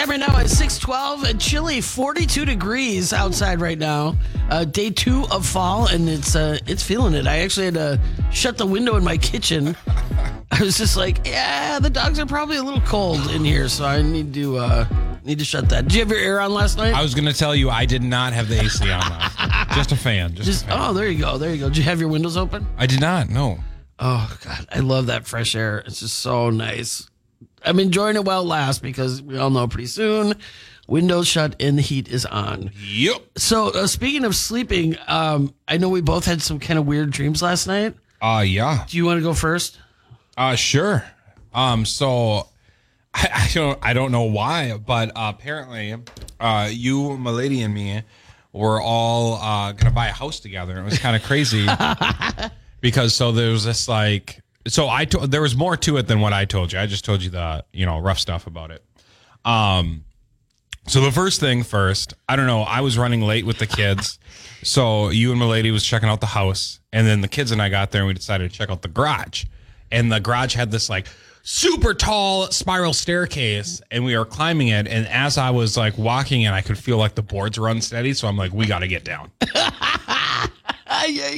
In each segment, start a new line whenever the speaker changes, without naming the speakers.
Time right now is 612 and chilly 42 degrees outside right now. Uh, day two of fall and it's uh, it's feeling it. I actually had to shut the window in my kitchen. I was just like, yeah, the dogs are probably a little cold in here, so I need to uh, need to shut that. Did you have your air on last night?
I was going to tell you I did not have the AC on last night. Just a fan. Just,
just
a fan.
oh, there you go, there you go. Did you have your windows open?
I did not. No.
Oh God, I love that fresh air. It's just so nice. I'm enjoying it while it lasts because we all know pretty soon windows shut and the heat is on.
Yep.
So uh, speaking of sleeping, um, I know we both had some kind of weird dreams last night.
Uh yeah.
Do you want to go first?
Uh sure. Um so I, I don't I don't know why, but uh, apparently uh you, my lady, and me were all uh gonna buy a house together. It was kind of crazy because so there was this like so I told there was more to it than what I told you. I just told you the you know rough stuff about it. Um, so the first thing first, I don't know. I was running late with the kids, so you and my lady was checking out the house, and then the kids and I got there and we decided to check out the garage, and the garage had this like super tall spiral staircase and we were climbing it and as i was like walking in i could feel like the boards were unsteady so i'm like we got to get down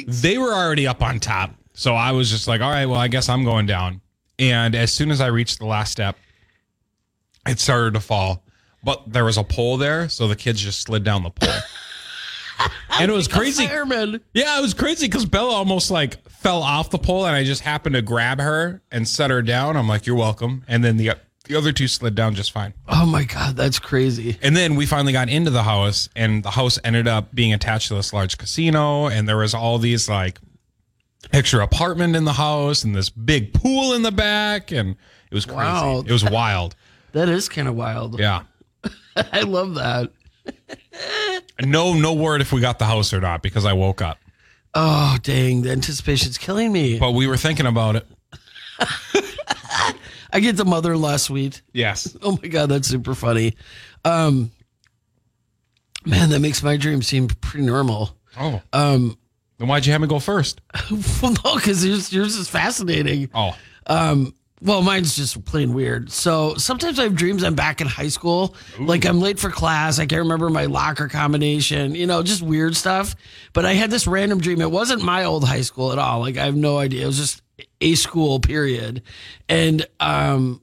they were already up on top. So I was just like, all right, well, I guess I'm going down. And as soon as I reached the last step, it started to fall. But there was a pole there, so the kids just slid down the pole. and it was crazy.
Fireman.
Yeah, it was crazy because Bella almost like fell off the pole, and I just happened to grab her and set her down. I'm like, "You're welcome." And then the the other two slid down just fine.
Oh my God, that's crazy.
And then we finally got into the house, and the house ended up being attached to this large casino, and there was all these like extra apartment in the house, and this big pool in the back, and it was crazy.
Wow.
It was wild.
That is kind of wild.
Yeah.
I love that.
No, no word if we got the house or not because I woke up.
Oh dang, the anticipation's killing me.
But we were thinking about it.
I get the mother-in-law suite.
Yes.
Oh my god, that's super funny. Um, man, that makes my dream seem pretty normal.
Oh.
Um,
Then why'd you have me go first?
well, no, because yours, yours is fascinating.
Oh.
Um, well, mine's just plain weird. So sometimes I have dreams I'm back in high school. Like I'm late for class. I can't remember my locker combination, you know, just weird stuff. But I had this random dream. It wasn't my old high school at all. Like I have no idea. It was just a school period. And, um,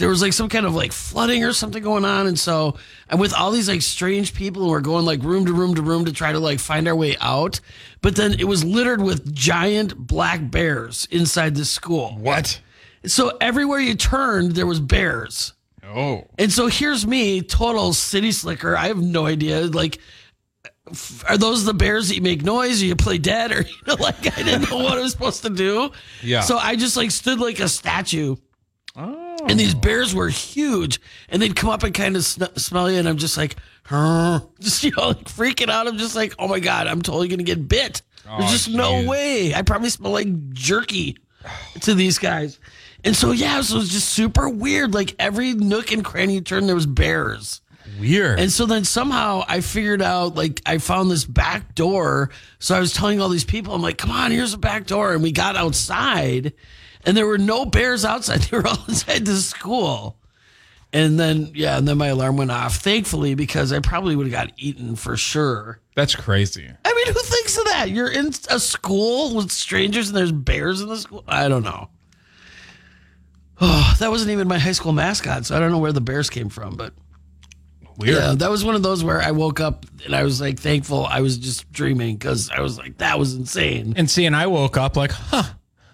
there was like some kind of like flooding or something going on. And so I'm with all these like strange people and we're going like room to room to room to try to like find our way out. But then it was littered with giant black bears inside the school.
What?
So everywhere you turned, there was bears.
Oh.
And so here's me, total city slicker. I have no idea. Like, are those the bears that you make noise or you play dead or, you know, like I didn't know what I was supposed to do.
Yeah.
So I just like stood like a statue.
Oh.
And these bears were huge, and they'd come up and kind of sn- smell you, and I'm just like, huh? just you know, like freaking out. I'm just like, oh my god, I'm totally gonna get bit. There's
Oh,
just no way. I probably smell like jerky to these guys, and so yeah, so it was just super weird. Like every nook and cranny you turn, there was bears.
Weird.
And so then somehow I figured out, like, I found this back door. So I was telling all these people, I'm like, come on, here's a back door. And we got outside, and there were no bears outside. They were all inside the school. And then, yeah, and then my alarm went off, thankfully, because I probably would have got eaten for sure.
That's crazy.
I mean, who thinks of that? You're in a school with strangers and there's bears in the school? I don't know. Oh, that wasn't even my high school mascot, so I don't know where the bears came from, but.
Weird.
Yeah, that was one of those where I woke up and I was like thankful I was just dreaming because I was like, that was insane.
And see, and I woke up like, huh,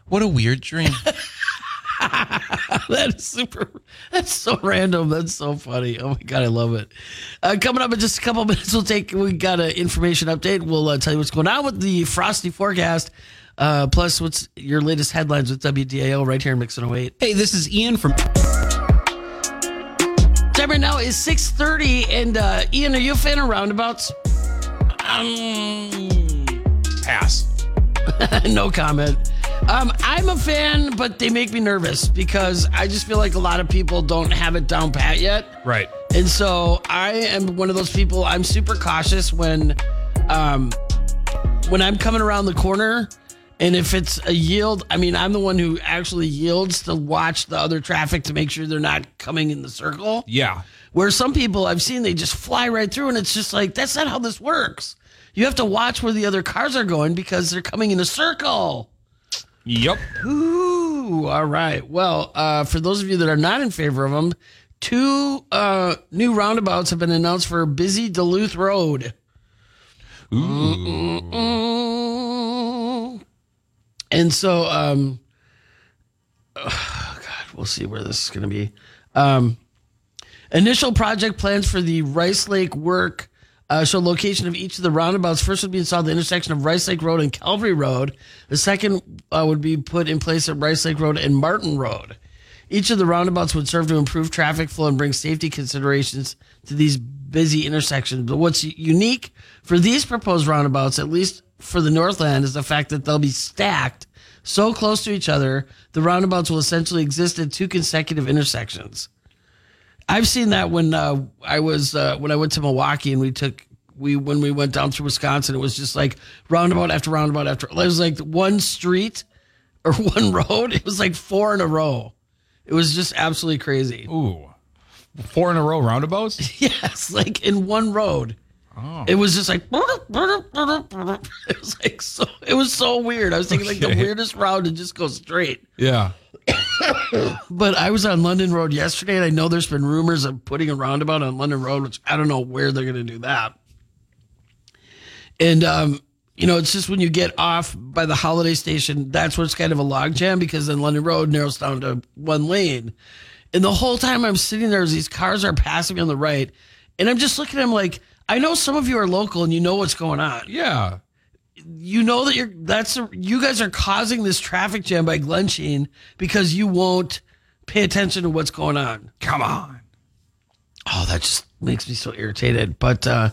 what a weird dream.
that is super, that's so random. That's so funny. Oh my God, I love it. Uh, coming up in just a couple minutes, we'll take, we got an information update. We'll uh, tell you what's going on with the frosty forecast. Uh, plus, what's your latest headlines with WDAO right here in Mix 108.
hey, this is Ian from
Time right now is 6.30, and uh, Ian, are you a fan of roundabouts? Um,
Pass.
no comment. Um, I'm a fan, but they make me nervous because I just feel like a lot of people don't have it down pat yet.
Right.
And so I am one of those people. I'm super cautious when, um, when I'm coming around the corner, and if it's a yield, I mean, I'm the one who actually yields to watch the other traffic to make sure they're not coming in the circle.
Yeah.
Where some people I've seen, they just fly right through, and it's just like, that's not how this works. You have to watch where the other cars are going because they're coming in a circle.
Yep.
Ooh, all right. Well, uh, for those of you that are not in favor of them, two uh, new roundabouts have been announced for busy Duluth Road. Mm-mm-mm. And so, um, oh God, we'll see where this is going to be. Um, initial project plans for the Rice Lake work uh, location of each of the roundabouts. First would be installed at the intersection of Rice Lake Road and Calvary Road. The second uh, would be put in place at Rice Lake Road and Martin Road. Each of the roundabouts would serve to improve traffic flow and bring safety considerations to these busy intersections. But what's unique for these proposed roundabouts, at least for the Northland, is the fact that they'll be stacked so close to each other, the roundabouts will essentially exist at two consecutive intersections. I've seen that when uh, I was uh, when I went to Milwaukee and we took we when we went down through Wisconsin, it was just like roundabout after roundabout after. It was like one street or one road. It was like four in a row. It was just absolutely crazy.
Ooh. Four in a row roundabouts?
Yes, like in one road.
Oh.
It was just like it was like so it was so weird. I was thinking like the weirdest route to just go straight.
Yeah.
But I was on London Road yesterday, and I know there's been rumors of putting a roundabout on London Road, which I don't know where they're going to do that. And um, you know, it's just when you get off by the holiday station, that's where it's kind of a logjam because then London Road narrows down to one lane. And the whole time I'm sitting there, these cars are passing me on the right, and I'm just looking at them like, I know some of you are local and you know what's going on
Yeah.
You know that you're that's you guys are causing this traffic jam by Glensheen because you won't pay attention to what's going on.
Come on.
Oh, that just makes me so irritated. But uh,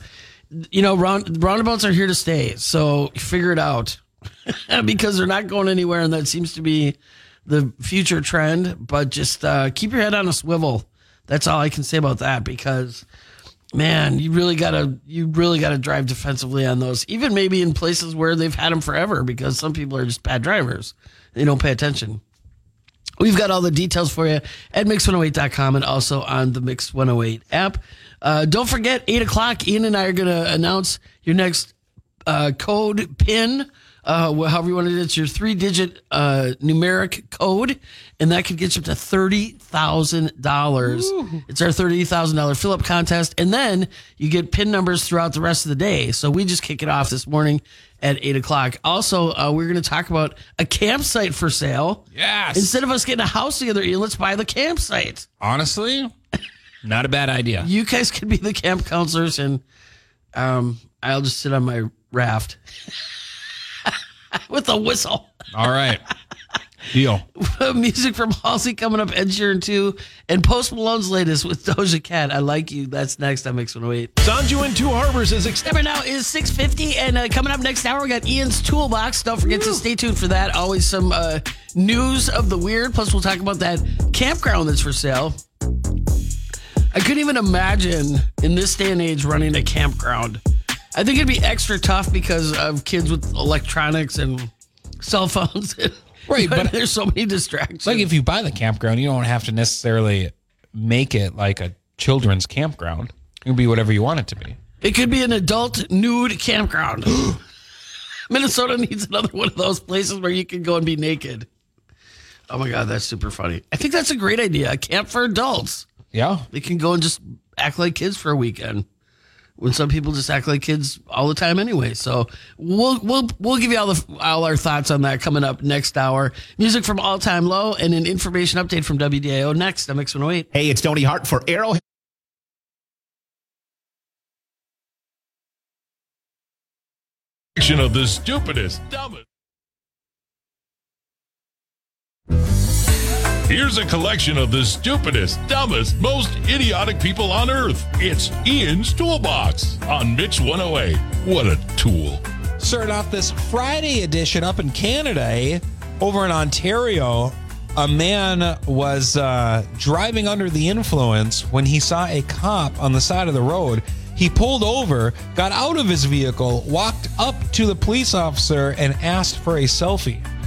you know, round, roundabouts are here to stay, so figure it out because they're not going anywhere, and that seems to be the future trend. But just uh, keep your head on a swivel. That's all I can say about that because man, you really gotta you really gotta drive defensively on those. Even maybe in places where they've had them forever, because some people are just bad drivers. They don't pay attention. We've got all the details for you at mix108.com and also on the Mix 108 app. Uh, don't forget, 8 o'clock, Ian and I are going to announce your next uh, code PIN, uh, however you want it. It's your three digit uh, numeric code, and that could get you up to $30,000. It's our $30,000 fill up contest. And then you get PIN numbers throughout the rest of the day. So we just kick it off this morning at 8 o'clock. Also, uh, we're going to talk about a campsite for sale.
Yes.
Instead of us getting a house together, Ian, let's buy the campsite.
Honestly, not a bad idea.
You guys could be the camp counselors, and um, I'll just sit on my raft with a whistle.
All right. Deal.
Music from Halsey coming up, Ed Sheeran 2, and Post Malone's latest with Doja Cat. I like you. That's next on Mix 108.
Sanju and Two Harbors is ex-
Number now is 650, and uh, coming up next hour, we got Ian's Toolbox. Don't forget to stay tuned for that. Always some uh, news of the weird. Plus, we'll talk about that campground that's for sale. I couldn't even imagine in this day and age running a campground. I think it'd be extra tough because of kids with electronics and cell phones.
Right, but-
there's so many distractions.
Like if you buy the campground, you don't have to necessarily make it like a children's campground. It can be whatever you want it to be.
It could be an adult nude campground. Minnesota needs another one of those places where you can go and be naked. Oh my God, that's super funny. I think that's a great idea. A camp for adults.
Yeah.
They can go and just act like kids for a weekend. When some people just act like kids all the time anyway. So we'll we'll we'll give you all the all our thoughts on that coming up next hour. Music from All Time Low and an information update from WDAO next on Mix 108.
Hey, it's Tony Hart for Arrow.
of the stupidest, dumbest. Here's a collection of the stupidest, dumbest, most idiotic people on earth. It's Ian's Toolbox on Mix 108. What a tool.
Started off this Friday edition up in Canada, eh? over in Ontario. A man was uh, driving under the influence when he saw a cop on the side of the road. He pulled over, got out of his vehicle, walked up to the police officer, and asked for a selfie.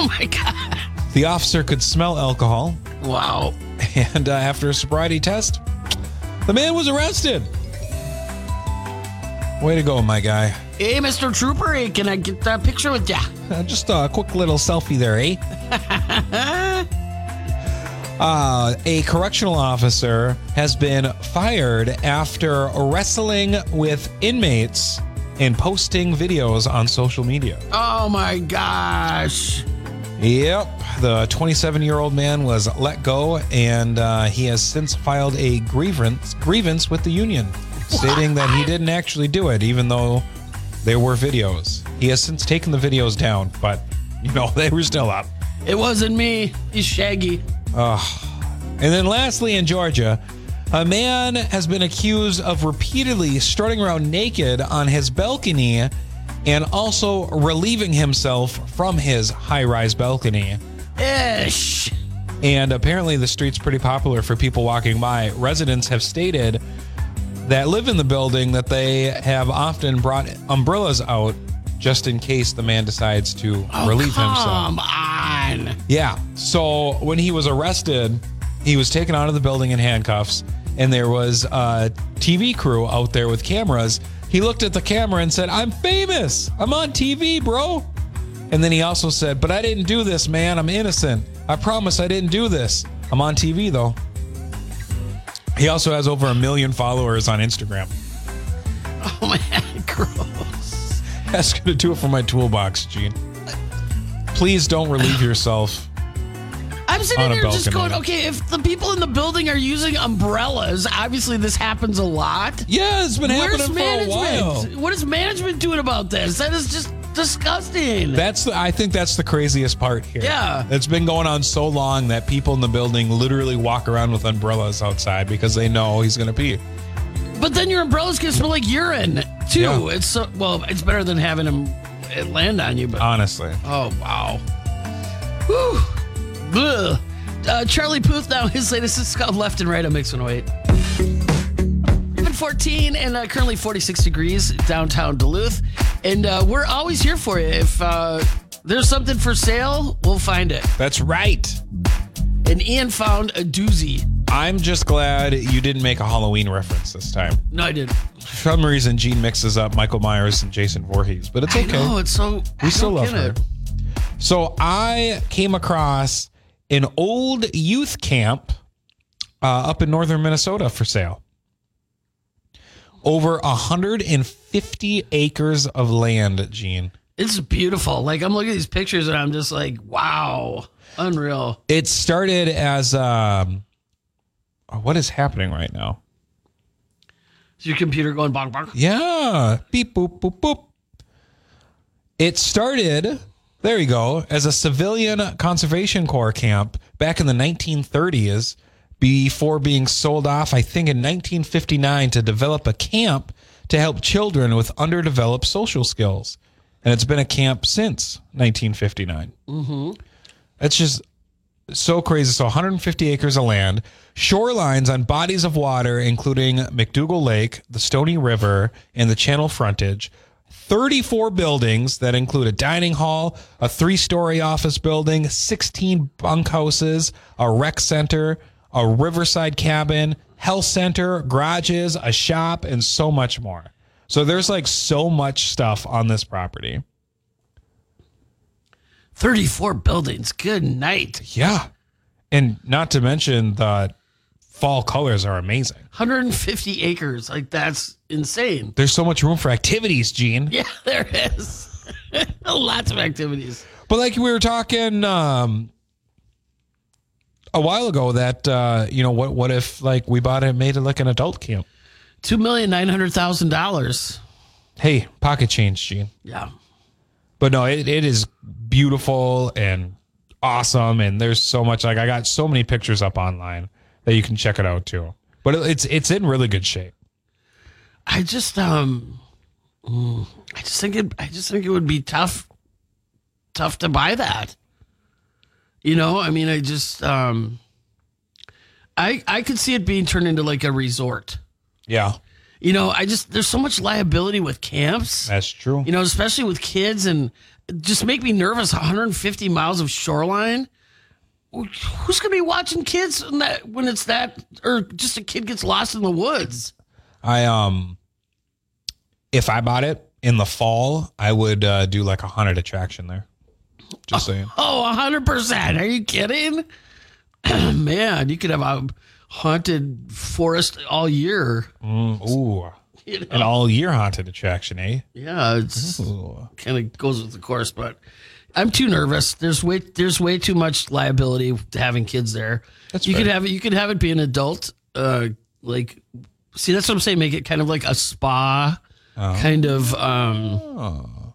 Oh my God.
The officer could smell alcohol,
Wow.
and uh, after a sobriety test, The man was arrested. Way to go, my guy.
Hey, Mr. Trooper, hey, can I get a picture with ya?
Uh, just a quick little selfie there, eh? uh, a correctional officer has been fired after wrestling with inmates and posting videos on social media.
Oh my gosh.
Yep. The 27 year old man was let go, and uh, he has since filed a grievance grievance with the union, stating that he didn't actually do it, even though there were videos. He has since taken the videos down, but you know they were still up.
It wasn't me. He's Shaggy.
And then lastly, in Georgia, a man has been accused of repeatedly strutting around naked on his balcony and also relieving himself from his high rise balcony.
Ish.
And apparently, the street's pretty popular for people walking by. Residents have stated that live in the building that they have often brought umbrellas out just in case the man decides to oh, relieve himself.
Come on.
Yeah. So when he was arrested, he was taken out of the building in handcuffs, and there was a TV crew out there with cameras. He looked at the camera and said, I'm famous. I'm on TV, bro. And then he also said, But I didn't do this, man. I'm innocent. I promise I didn't do this. I'm on TV, though. He also has over a million followers on Instagram.
Oh man, gross.
That's going to do it for my toolbox, Gene. Please don't relieve yourself.
I'm sitting there just going, okay, if the people in the building are using umbrellas, obviously this happens a lot.
Yeah, it's been
Where's
happening for a while.
management? What is management doing about this? That is just disgusting.
That's the, I think that's the craziest part here.
Yeah.
It's been going on so long that people in the building literally walk around with umbrellas outside because they know he's going to pee.
but then your umbrellas can smell like urine too.
Yeah.
It's so well, it's better than having them eh, land on you. But
Honestly.
oh wow, Whew. Bleh. Uh, Charlie Puth now his latest is called Left and Right on Mix 108. Even 14 and uh, currently 46 degrees downtown Duluth, and uh, we're always here for you. If uh, there's something for sale, we'll find it.
That's right.
And Ian found a doozy.
I'm just glad you didn't make a Halloween reference this time.
No, I did.
For some reason, Gene mixes up Michael Myers and Jason Voorhees, but it's
I
okay.
know it's so. I
We still love her.
it.
So I came across an old youth camp uh, up in northern Minnesota for sale. Over 150 acres of land, Gene.
It's beautiful. Like I'm looking at these pictures and I'm just like, wow, unreal.
It started as um, what is happening right now?
Is your computer going bonk bonk?
Yeah, beep boop boop boop. It started. There you go. As a civilian conservation corps camp back in the 1930s, before being sold off, I think in 1959, to develop a camp to help children with underdeveloped social skills, and it's been a camp since 1959. Mm-hmm. That's just so crazy. So 150 acres of land, shorelines on bodies of water, including McDougal Lake, the Stony River, and the channel frontage. 34 buildings that include a dining hall, a three story office building, 16 bunkhouses, a rec center, a riverside cabin, health center, garages, a shop, and so much more. So there's like so much stuff on this property.
34 buildings. Good night.
Yeah. And not to mention the fall colors are amazing.
150 acres. Like that's insane.
There's so much room for activities, Gene.
Yeah, there is. Lots of activities.
But like we were talking um a while ago that uh you know what what if like we bought it and made it like an adult camp?
Two million nine hundred thousand dollars.
Hey, pocket change, Gene.
Yeah.
But no, it, it is beautiful and awesome and there's so much like I got so many pictures up online that you can check it out too. But it's it's in really good shape.
I just um mm, I just think it I just think it would be tough tough to buy that. You know, I mean I just um I I could see it being turned into like a resort.
Yeah.
You know, I just there's so much liability with camps.
That's true.
You know, especially with kids and just make me nervous 150 miles of shoreline. Who's gonna be watching kids when that when it's that or just a kid gets lost in the woods?
I um, if I bought it in the fall, I would uh, do like a haunted attraction there. Just saying.
Oh, hundred percent. Are you kidding? Man, you could have a haunted forest all year.
Ooh,
You know?
an all year haunted attraction, eh?
Yeah, it's kind of goes with the course, but I'm too nervous. There's way there's way too much liability to having kids there.
That's
you could have it. You could have it be an adult. Uh, like, see, that's what I'm saying. Make it kind of like a spa, kind of um,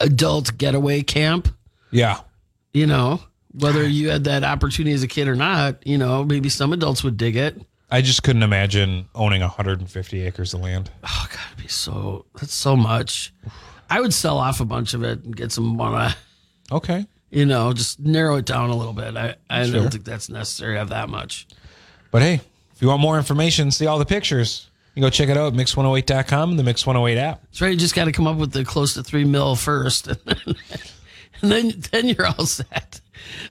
adult getaway camp.
Yeah.
You know, whether you had that opportunity as a kid or not. You know, maybe some adults would dig it.
I just couldn't imagine owning 150 acres of land.
Oh God, it'd be so that's so much. I would sell off a bunch of it and get some money.
Okay.
you know, just narrow it down a little bit. I, I
Sure.
don't think that's necessary to have that much.
But hey, if you want more information, see all the pictures, you can go check it out at mix108.com and the Mix 108 app.
That's right. You just got to come up with the close to three mil first, and then then you're all set.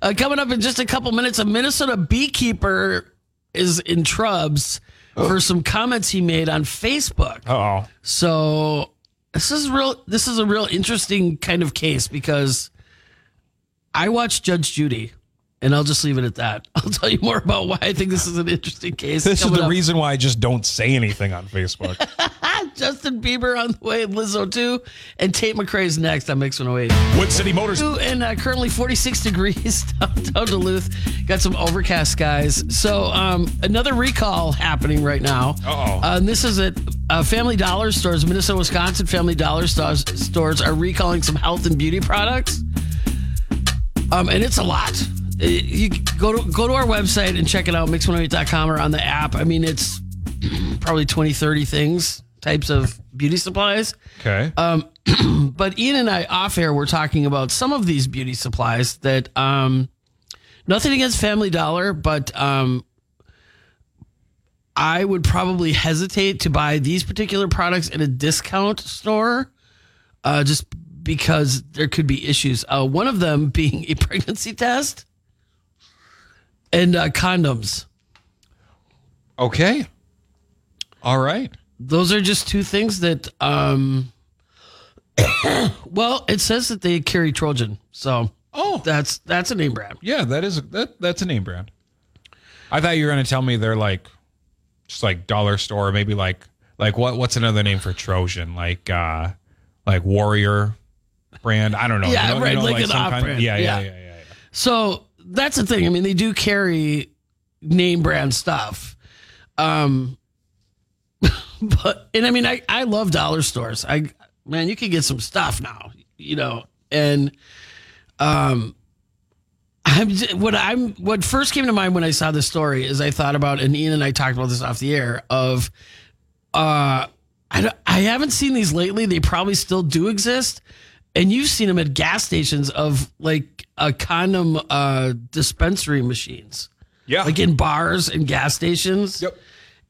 Uh, coming up in just a couple minutes, a Minnesota beekeeper is in trubs for some comments he made on Facebook.
Uh oh.
So this is real. This is a real interesting kind of case because I watched Judge Judy, and I'll just leave it at that. I'll tell you more about why I think this is an interesting case.
This is the
up.
reason why I just don't say anything on Facebook.
Justin Bieber on the way, Lizzo too, and Tate McRae's next on Mix 108.
Wood City Motors.
And uh, currently 46 degrees downtown Duluth. Got some overcast skies. So um, another recall happening right now.
Uh-oh.
Uh, and this is at uh, Family Dollar stores, Minnesota, Wisconsin. Family Dollar stores, stores are recalling some health and beauty products. Um, and it's a lot. Uh, You go to go to our website and check it out, mix108.com or on the app. I mean, it's probably 20, 30 things, types of beauty supplies.
Okay.
But Ian and I off air were talking about some of these beauty supplies that um nothing against Family Dollar, but um I would probably hesitate to buy these particular products in a discount store uh just because there could be issues. Uh one of them being a pregnancy test and uh, condoms.
okay. All right.
Those are just two things that um well, it says that they carry Trojan. So
Oh,
That's that's a name brand.
yeah. That is that. That's a name brand. I thought you were going to tell me they're like, just like dollar store, maybe like like what? What's another name for Trojan? Like uh, like Warrior brand. I don't know.
Yeah,
You know-
right,
you know,
like an
some
off-brand.
Yeah, yeah,
Yeah.
yeah, yeah, yeah.
So that's the thing. I mean, they do carry name brand stuff. Um but and I mean I, I love dollar stores. I man, you can get some stuff now, you know, and um I'm what I'm what first came to mind when I saw this story is I thought about and Ian and I talked about this off the air of uh I, don't- I haven't seen these lately. They probably still do exist. And you've seen them at gas stations of like a condom uh, dispensary machines,
Yeah.
like in bars and gas stations.
Yep.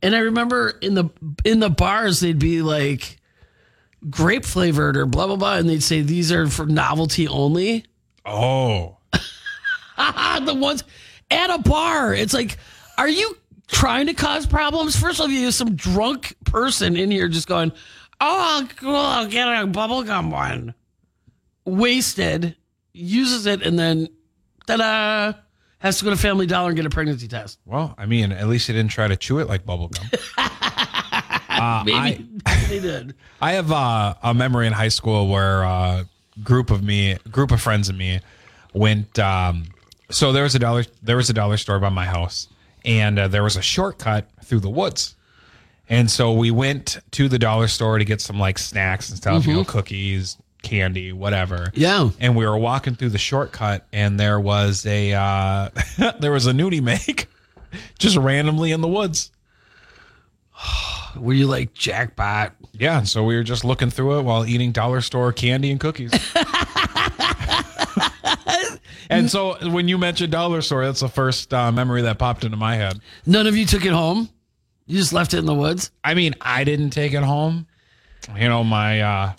And I remember in the in the bars they'd be like grape flavored or blah blah blah, and they'd say these are for novelty only.
oh.
The ones at a bar. It's like, are you trying to cause problems? First of all, you have some drunk person in here just going, "Oh, cool, I'll get a bubblegum one." Wasted, uses it, and then ta-da, has to go to Family Dollar and get a pregnancy test.
Well, I mean, at least he didn't try to chew it like bubblegum. uh,
Maybe
I,
they did.
I have uh, a memory in high school where a group of me, group of friends and me, went. Um, so there was a dollar, there was a dollar store by my house, and uh, there was a shortcut through the woods. And so we went to the dollar store to get some like snacks and stuff, you know, cookies, candy, whatever.
Yeah.
And we were walking through the shortcut, and there was a uh, there was a nudie make just randomly in the woods.
Were you like jackpot?
Yeah, and so we were just looking through it while eating dollar store candy and cookies. and so when you mentioned dollar store, that's the first uh, memory that popped into my head.
None of you took it home. You just left it in the woods.
I mean, I didn't take it home. You know, my uh,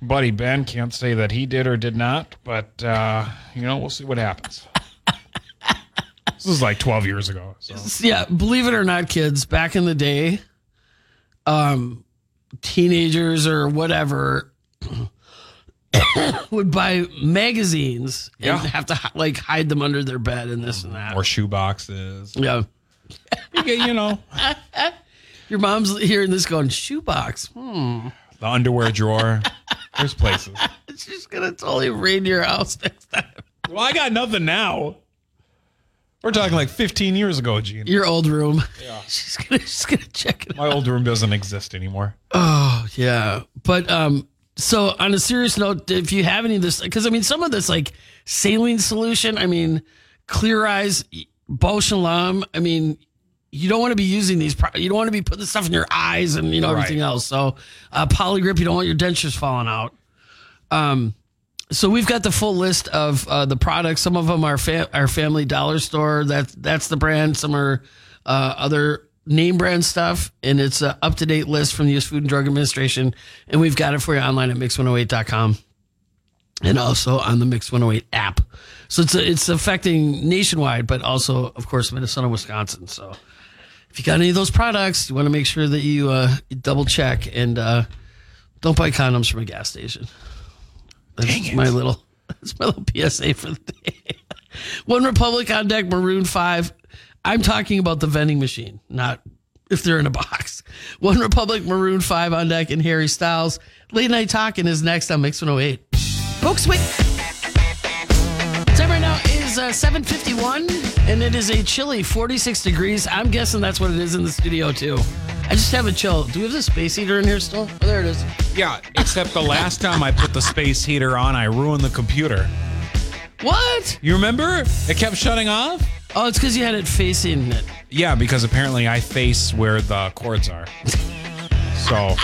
buddy Ben can't say that he did or did not, but uh, you know, we'll see what happens.
This is like 12 years ago. So.
yeah, believe it or not, kids, back in the day, um, teenagers or whatever would buy magazines and
Yeah.
have to like hide them under their bed and this and that.
Or shoe boxes.
yeah.
You get, you know,
Your mom's hearing this going, shoebox. Hmm.
The underwear drawer. There's places.
She's going to totally raid your house next time.
Well, I got nothing now. We're talking like 15 years ago, Gene.
Your old room. Yeah. She's going to she's gonna check it
My old room doesn't exist anymore.
Oh yeah, but um, so on a serious note, if you have any of this, because I mean, some of this like saline solution, I mean, Clear Eyes, Bausch and Lomb, I mean, you don't want to be using these. Pro- you don't want to be putting stuff in your eyes and you know
Right.
everything else. So, uh, Poligrip, you don't want your dentures falling out. Um, so we've got the full list of uh, the products. Some of them are fa- our family dollar store. That's that's the brand. Some are uh, other name brand stuff, and it's an up to date list from the U.S. Food and Drug Administration. And we've got it for you online at mix108.com and also on the Mix 108 app. So it's it's affecting nationwide, but also, of course, Minnesota, Wisconsin. So if you got any of those products, you want to make sure that you, uh, you double check and uh, don't buy condoms from a gas station. That's my little that's my little PSA for the day. One Republic on deck, Maroon Five. I'm talking about the vending machine, not if they're in a box. One Republic, Maroon Five on deck, and Harry Styles. Late night talking is next on Mix 108. Folks, wait. Time right now is uh, 7:51, and it is a chilly 46 degrees. I'm guessing that's what it is in the studio too. I just have a chill. Do we have the space heater in here still? Oh, there it is.
Yeah, except the last time I put the space heater on, I ruined the computer.
What?
You remember? It kept shutting off?
Oh, it's because you had it facing it.
Yeah, because apparently I face where the cords are. So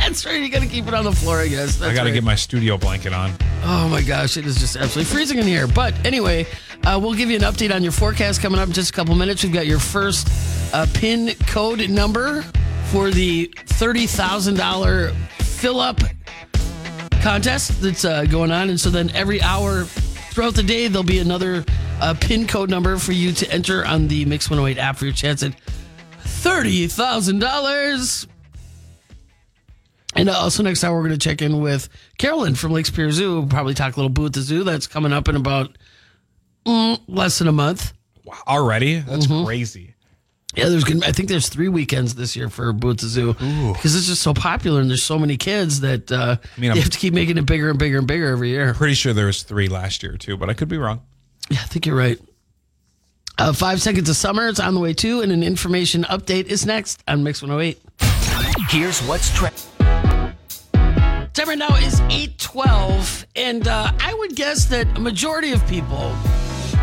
That's right. You got to keep it on the floor, I guess. That's
I got to
right.
get my studio blanket on.
Oh my gosh, it is just absolutely freezing in here. But anyway, uh, we'll give you an update on your forecast coming up in just a couple minutes. We've got your first uh, pin code number for the thirty thousand dollar fill up contest that's uh, going on, and so then every hour throughout the day there'll be another uh, pin code number for you to enter on the Mix One Hundred Eight app for your chance at thirty thousand dollars. And uh, also next hour, we're going to check in with Carolyn from Lake Superior Zoo. We'll probably talk a little boo at the zoo. That's coming up in about mm, less than a month.
Wow, already? That's
Mm-hmm.
crazy.
Yeah, there's gonna. I think there's three weekends this year for Boo at the Zoo because it's just so popular and there's so many kids that uh,
mean,
you
I'm-
have to keep making it bigger and bigger and bigger every year.
Pretty sure there was three last year too, but I could be wrong.
Yeah, I think you're right. Uh, five seconds of summer. It's on the way too, and an information update is next on Mix 108.
Here's what's trending.
Time right now is 812, and uh, I would guess that a majority of people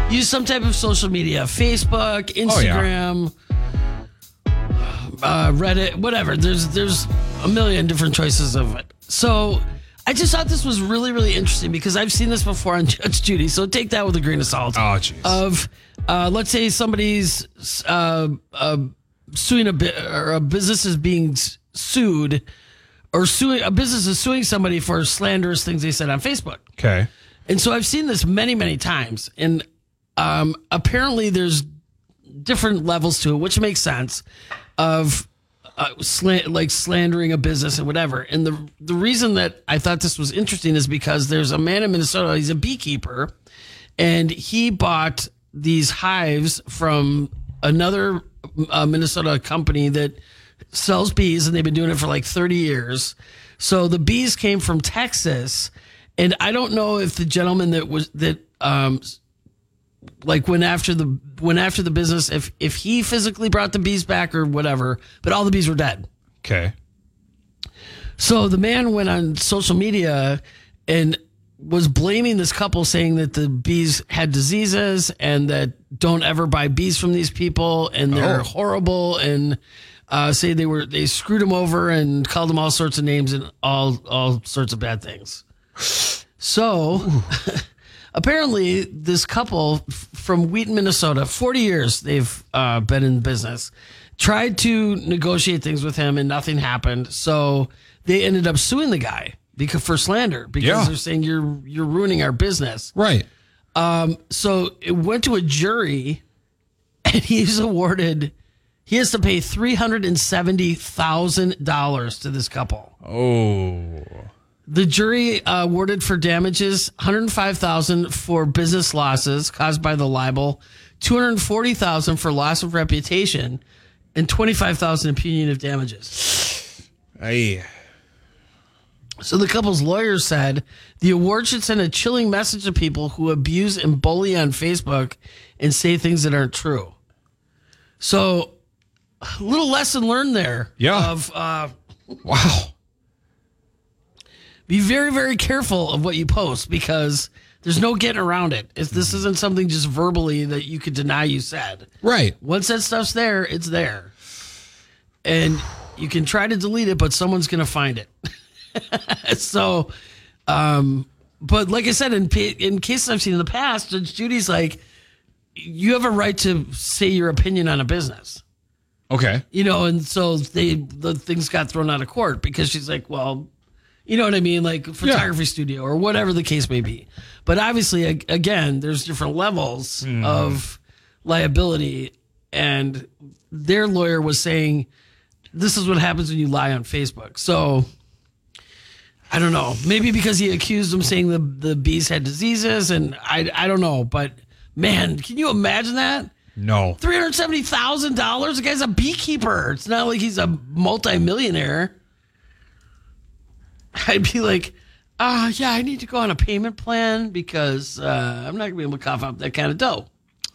use some type of social media Facebook,
Oh, yeah.
Instagram, uh, Reddit, whatever. There's there's a million different choices of it. So I just thought this was really, really interesting because I've seen this before on Judge Judy. So take that with a grain of salt.
Oh, jeez.
Of, uh, let's say somebody's uh, uh, suing a bit, or a business is being sued, or suing a business is suing somebody for slanderous things they said on Facebook.
Okay.
And so I've seen this many, many times. And um, apparently there's different levels to it, which makes sense of uh, like slandering a business and whatever. And the the reason that I thought this was interesting is because there's a man in Minnesota. He's a beekeeper, and he bought these hives from another uh, Minnesota company that sells bees, and they've been doing it for like 30 years. So the bees came from Texas, and I don't know if the gentleman that was that um, like went after the went after the business if if he physically brought the bees back or whatever, but all the bees were dead.
Okay.
So the man went on social media and was blaming this couple, saying that the bees had diseases and that don't ever buy bees from these people and they're
Oh.
horrible and uh, say they were they screwed him over and called him all sorts of names and all all sorts of bad things. So apparently, this couple from Wheaton, Minnesota, 40 years they've uh, been in business, tried to negotiate things with him and nothing happened. So they ended up suing the guy because for slander because
Yeah.
they're saying you're you're ruining our business.
Right.
Um, So it went to a jury, and he's awarded. He has to pay three hundred and seventy thousand dollars to this couple.
Oh.
The jury uh, awarded for damages 105,000 for business losses caused by the libel, 240,000 for loss of reputation, and 25,000 in punitive damages.
Hey.
So the couple's lawyers said the award should send a chilling message to people who abuse and bully on Facebook and say things that aren't true. So, a little lesson learned there.
Yeah.
Of uh,
Wow.
be very very careful of what you post because there's no getting around it. It's, this isn't something just verbally that you could deny you said.
Right.
Once that stuff's there, it's there, and you can try to delete it, but someone's gonna find it. so, um, but like I said, in in cases I've seen in the past, Judge Judy's like, you have a right to say your opinion on a business
Okay.
you know, and so they the things got thrown out of court because she's like, well, you know what I mean, like photography studio or whatever the case may be. But obviously, again, there's different levels mm-hmm. of liability, and their lawyer was saying this is what happens when you lie on Facebook. So. I don't know. Maybe because he accused them saying the the bees had diseases, and I I don't know. But man, can you imagine that?
No.
Three hundred seventy thousand dollars. The guy's a beekeeper. It's not like he's a multimillionaire. I'd be like, uh, yeah, I need to go on a payment plan because uh, I'm not gonna be able to cough up that kind of dough.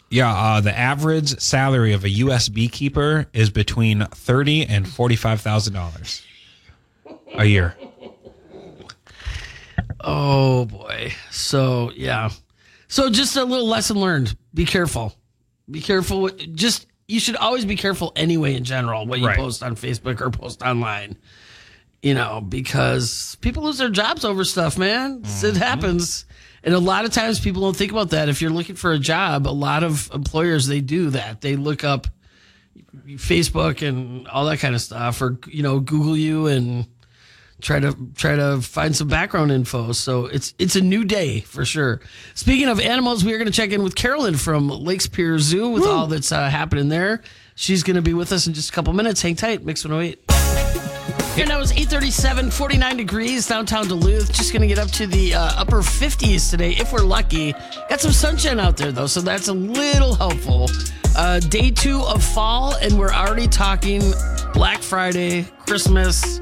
Yeah, uh, the average salary of a U.S. beekeeper is between thirty and forty-five thousand dollars a year.
Oh boy. So yeah. So just a little lesson learned. Be careful. Be careful. With, just you should always be careful anyway in general what you
Right.
post on Facebook or post online. You know, because people lose their jobs over stuff, man. It mm-hmm. happens. And a lot of times people don't think about that. If you're looking for a job, a lot of employers they do that. They look up Facebook and all that kind of stuff or you know, Google you and try to try to find some background info. So it's it's a new day for sure. Speaking of animals, we are going to check in with Carolyn from Lake Superior Zoo with all that's uh, happening there. She's going to be with us in just a couple minutes. Hang tight, Mix 108. Here now is 837, 49 degrees downtown Duluth. Just going to get up to the uh, upper 50s today if we're lucky. Got some sunshine out there though, so that's a little helpful. Uh, day two of fall, and we're already talking Black Friday, Christmas,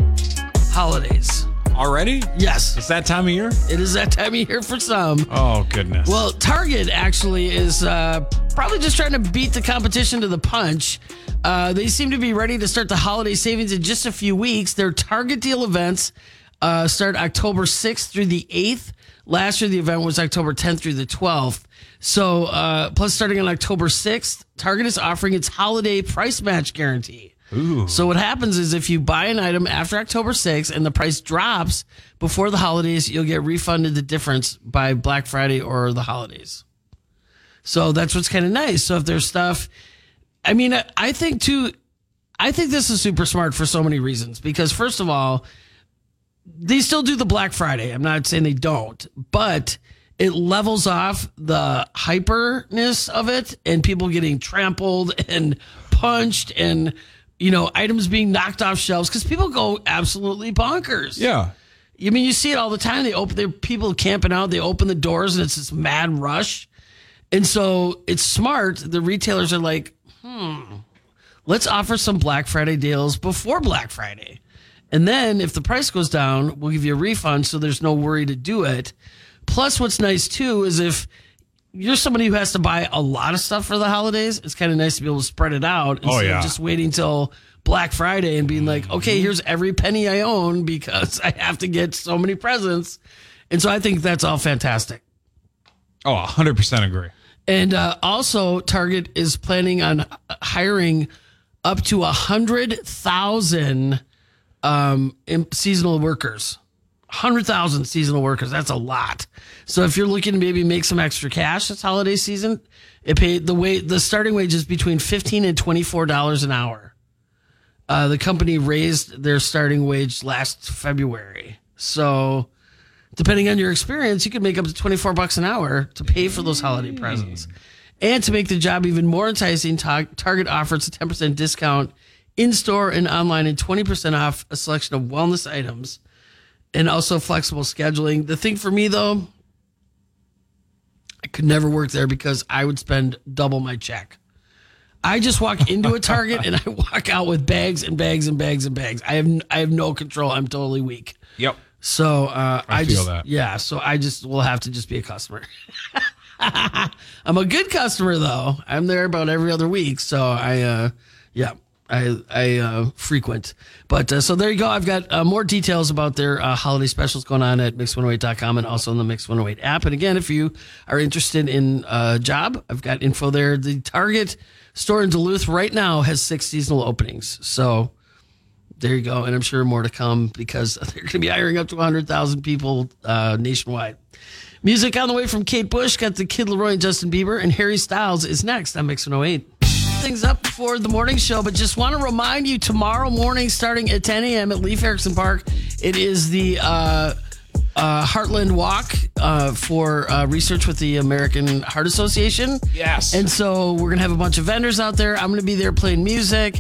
holidays.
Already?
Yes,
It's that time of year?
it is that time of year for some.
Oh goodness.
Well, Target actually is uh, probably just trying to beat the competition to the punch. Uh, they seem to be ready to start the holiday savings in just a few weeks. Their Target deal events uh, start October 6th through the 8th. Last year, the event was October 10th through the 12th. So, uh, plus, starting on October 6th, Target is offering its holiday price match guarantee. So what happens is if you buy an item after October 6th and the price drops before the holidays, you'll get refunded the difference by Black Friday or the holidays. So that's what's kind of nice. So if there's stuff, I mean, I- I think too, I think this is super smart for so many reasons. Because first of all, they still do the Black Friday. I'm not saying they don't, but it levels off the hyperness of it and people getting trampled and punched and you know items being knocked off shelves because people go absolutely bonkers.
yeah.
I mean, you see it all the time. They open, are people camping out. They open the doors, and it's this mad rush. And so it's smart. The retailers are like, hmm, let's offer some Black Friday deals before Black Friday. And then if the price goes down, we'll give you a refund so there's no worry to do it. Plus, what's nice too is if you're somebody who has to buy a lot of stuff for the holidays, it's kind of nice to be able to spread it out instead
yeah.
of just waiting till Black Friday and being like, okay, here's every penny I own because I have to get so many presents. And so I think that's all fantastic.
Oh, 100% agree.
And uh, also, Target is planning on hiring up to a hundred thousand um, seasonal workers. Hundred thousand seasonal workers. That's a lot. So if you're looking to maybe make some extra cash this holiday season, it paid the way the starting wage is between fifteen and twenty four dollars an hour. Uh, the company raised their starting wage last February. So depending on your experience, you could make up to 24 bucks an hour to pay for those holiday presents. And to make the job even more enticing, Target offers a 10% discount in store and online and 20% off a selection of wellness items and also flexible scheduling. The thing for me though, I could never work there because I would spend double my check. I just walk into a Target and I walk out with bags and bags and bags and bags. I have I have no control. I'm totally weak.
Yep.
So uh, I,
feel
just
that.
yeah. So I just will have to just be a customer. I'm a good customer though. I'm there about every other week. So I uh, yeah. I I uh, frequent, but uh, so there you go. I've got uh, more details about their uh, holiday specials going on at mix108.com and also on the Mix 108 app. And again, if you are interested in a job, I've got info there. The Target store in Duluth right now has six seasonal openings. So there you go. And I'm sure more to come because they're going to be hiring up to 100,000 people uh, nationwide. Music on the way from Kate Bush. Got the Kid LAROI and Justin Bieber. And Harry Styles is next on Mix 108. Things up for the morning show, but just want to remind you tomorrow morning, starting at 10 a.m. at Leif Erikson Park, it is the uh, uh, Heartland Walk uh, for uh, research with the American Heart Association.
Yes.
And so we're going to have a bunch of vendors out there. I'm going to be there playing music.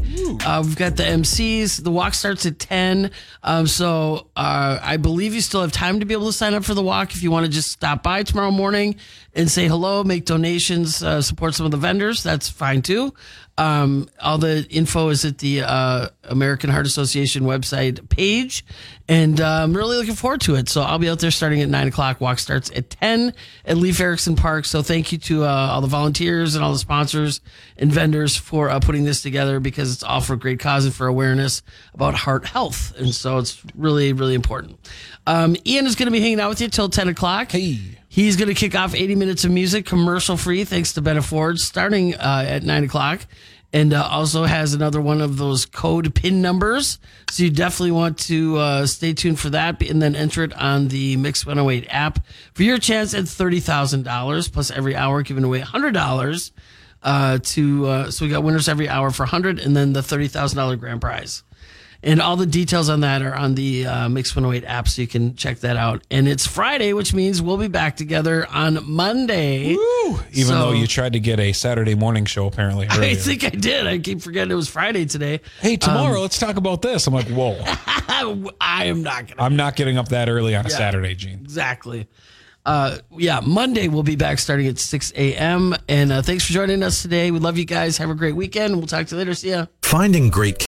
Uh, we've got the MCs. The walk starts at 10. Um, so uh, I believe you still have time to be able to sign up for the walk if you want to just stop by tomorrow morning and say hello, make donations, uh, support some of the vendors. That's fine too. Um, all the info is at the uh, American Heart Association website page, and uh, I'm really looking forward to it. So I'll be out there starting at nine o'clock. Walk starts at ten at Leif Erikson Park. So thank you to uh, all the volunteers and all the sponsors and vendors for uh, putting this together because it's all for great cause and for awareness about heart health, and so it's really really important. Um, Ian is going to be hanging out with you till ten o'clock. Hey. He's going to kick off 80 minutes of music, commercial free, thanks to Bennett Ford, starting uh, at 9 o'clock. And uh, also has another one of those code PIN numbers. So you definitely want to uh, stay tuned for that and then enter it on the Mix 108 app for your chance at $30,000 plus every hour giving away $100 uh, to. Uh, so we got winners every hour for 100 and then the $30,000 grand prize. And all the details on that are on the uh, Mix 108 app, so you can check that out. And it's Friday, which means we'll be back together on Monday.
Even
So-
though you tried to get a Saturday morning show, apparently.
I think I did. I keep forgetting it was Friday today.
hey, tomorrow let's talk about this. I'm like, whoa,
I am not going to.
I'm not getting up that early on a Saturday, Gene.
Exactly. Uh, yeah, Monday we'll be back starting at 6 a.m. And uh, thanks for joining us today. We love you guys. Have a great weekend. We'll talk to you later. See ya.
Finding great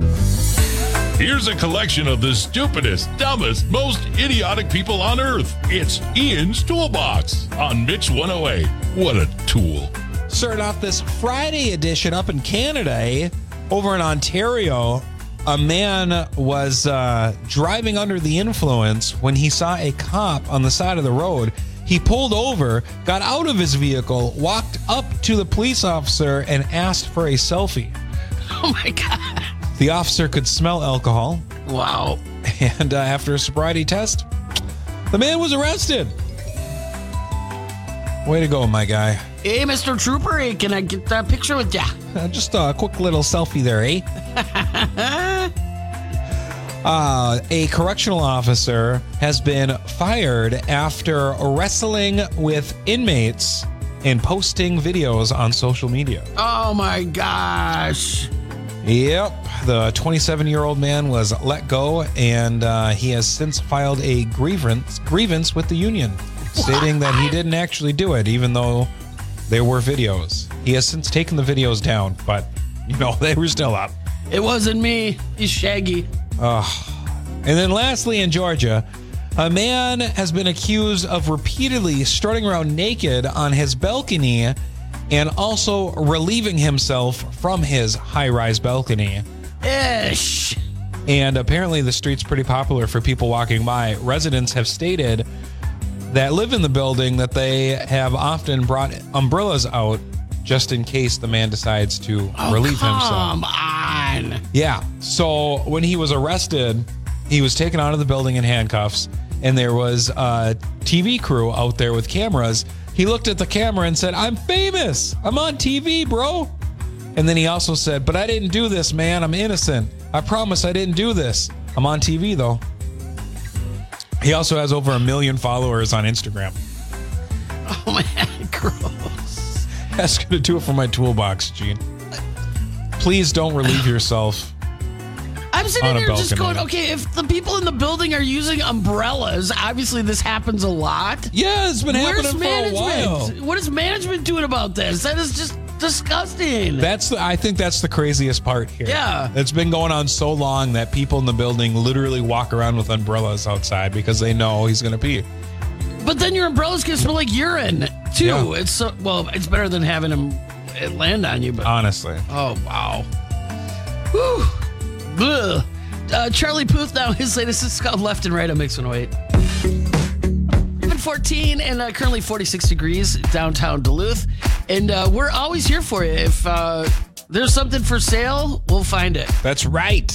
Here's a collection of the stupidest, dumbest, most idiotic people on earth. It's Ian's Toolbox on Mix 108. What a tool.
Started off this Friday edition up in Canada, eh? over in Ontario. A man was uh, driving under the influence when he saw a cop on the side of the road. He pulled over, got out of his vehicle, walked up to the police officer, and asked for a selfie.
Oh my God.
The officer could smell alcohol,
Wow.
and uh, after a sobriety test, the man was arrested. Way to go, my guy.
Hey, Mr. Trooper, hey, can I get that picture with ya?
Uh, just a quick little selfie there, eh? uh, a correctional officer has been fired after wrestling with inmates and posting videos on social media.
Oh my gosh.
Yep. The 27 year old man was let go, and uh, he has since filed a grievance grievance with the union, stating that he didn't actually do it, even though there were videos. He has since taken the videos down, but you know they were still up.
It wasn't me. He's Shaggy.
And then lastly, in Georgia, a man has been accused of repeatedly strutting around naked on his balcony and also relieving himself from his high rise balcony.
Ish.
And apparently, the street's pretty popular for people walking by. Residents have stated that live in the building that they have often brought umbrellas out just in case the man decides to oh, relieve himself.
Come on.
Yeah. So when he was arrested, he was taken out of the building in handcuffs, and there was a TV crew out there with cameras. He looked at the camera and said, I'm famous. I'm on TV, bro. And then he also said, But I didn't do this, man. I'm innocent. I promise I didn't do this. I'm on TV, though. He also has over a million followers on Instagram.
Oh man, gross.
That's gonna do it for my toolbox, Gene. Please don't relieve yourself.
I'm sitting here just
balcony.
going, okay, if the people in the building are using umbrellas, obviously this happens a lot.
Yeah, it's been
Where's
happening for a while.
What is management doing about this? That is just disgusting.
That's the, I think that's the craziest part here.
Yeah.
It's been going on so long that people in the building literally walk around with umbrellas outside because they know he's going to pee.
but then your umbrellas can smell like urine too.
Yeah.
It's so well, it's better than having them uh, land on you. But
Honestly.
oh wow, Whew. Uh, Charlie Puth now his latest is called Left and Right on Mix 108. 14 and uh, currently 46 degrees downtown Duluth. And uh, we're always here for you. If uh, there's something for sale, we'll find it.
That's right.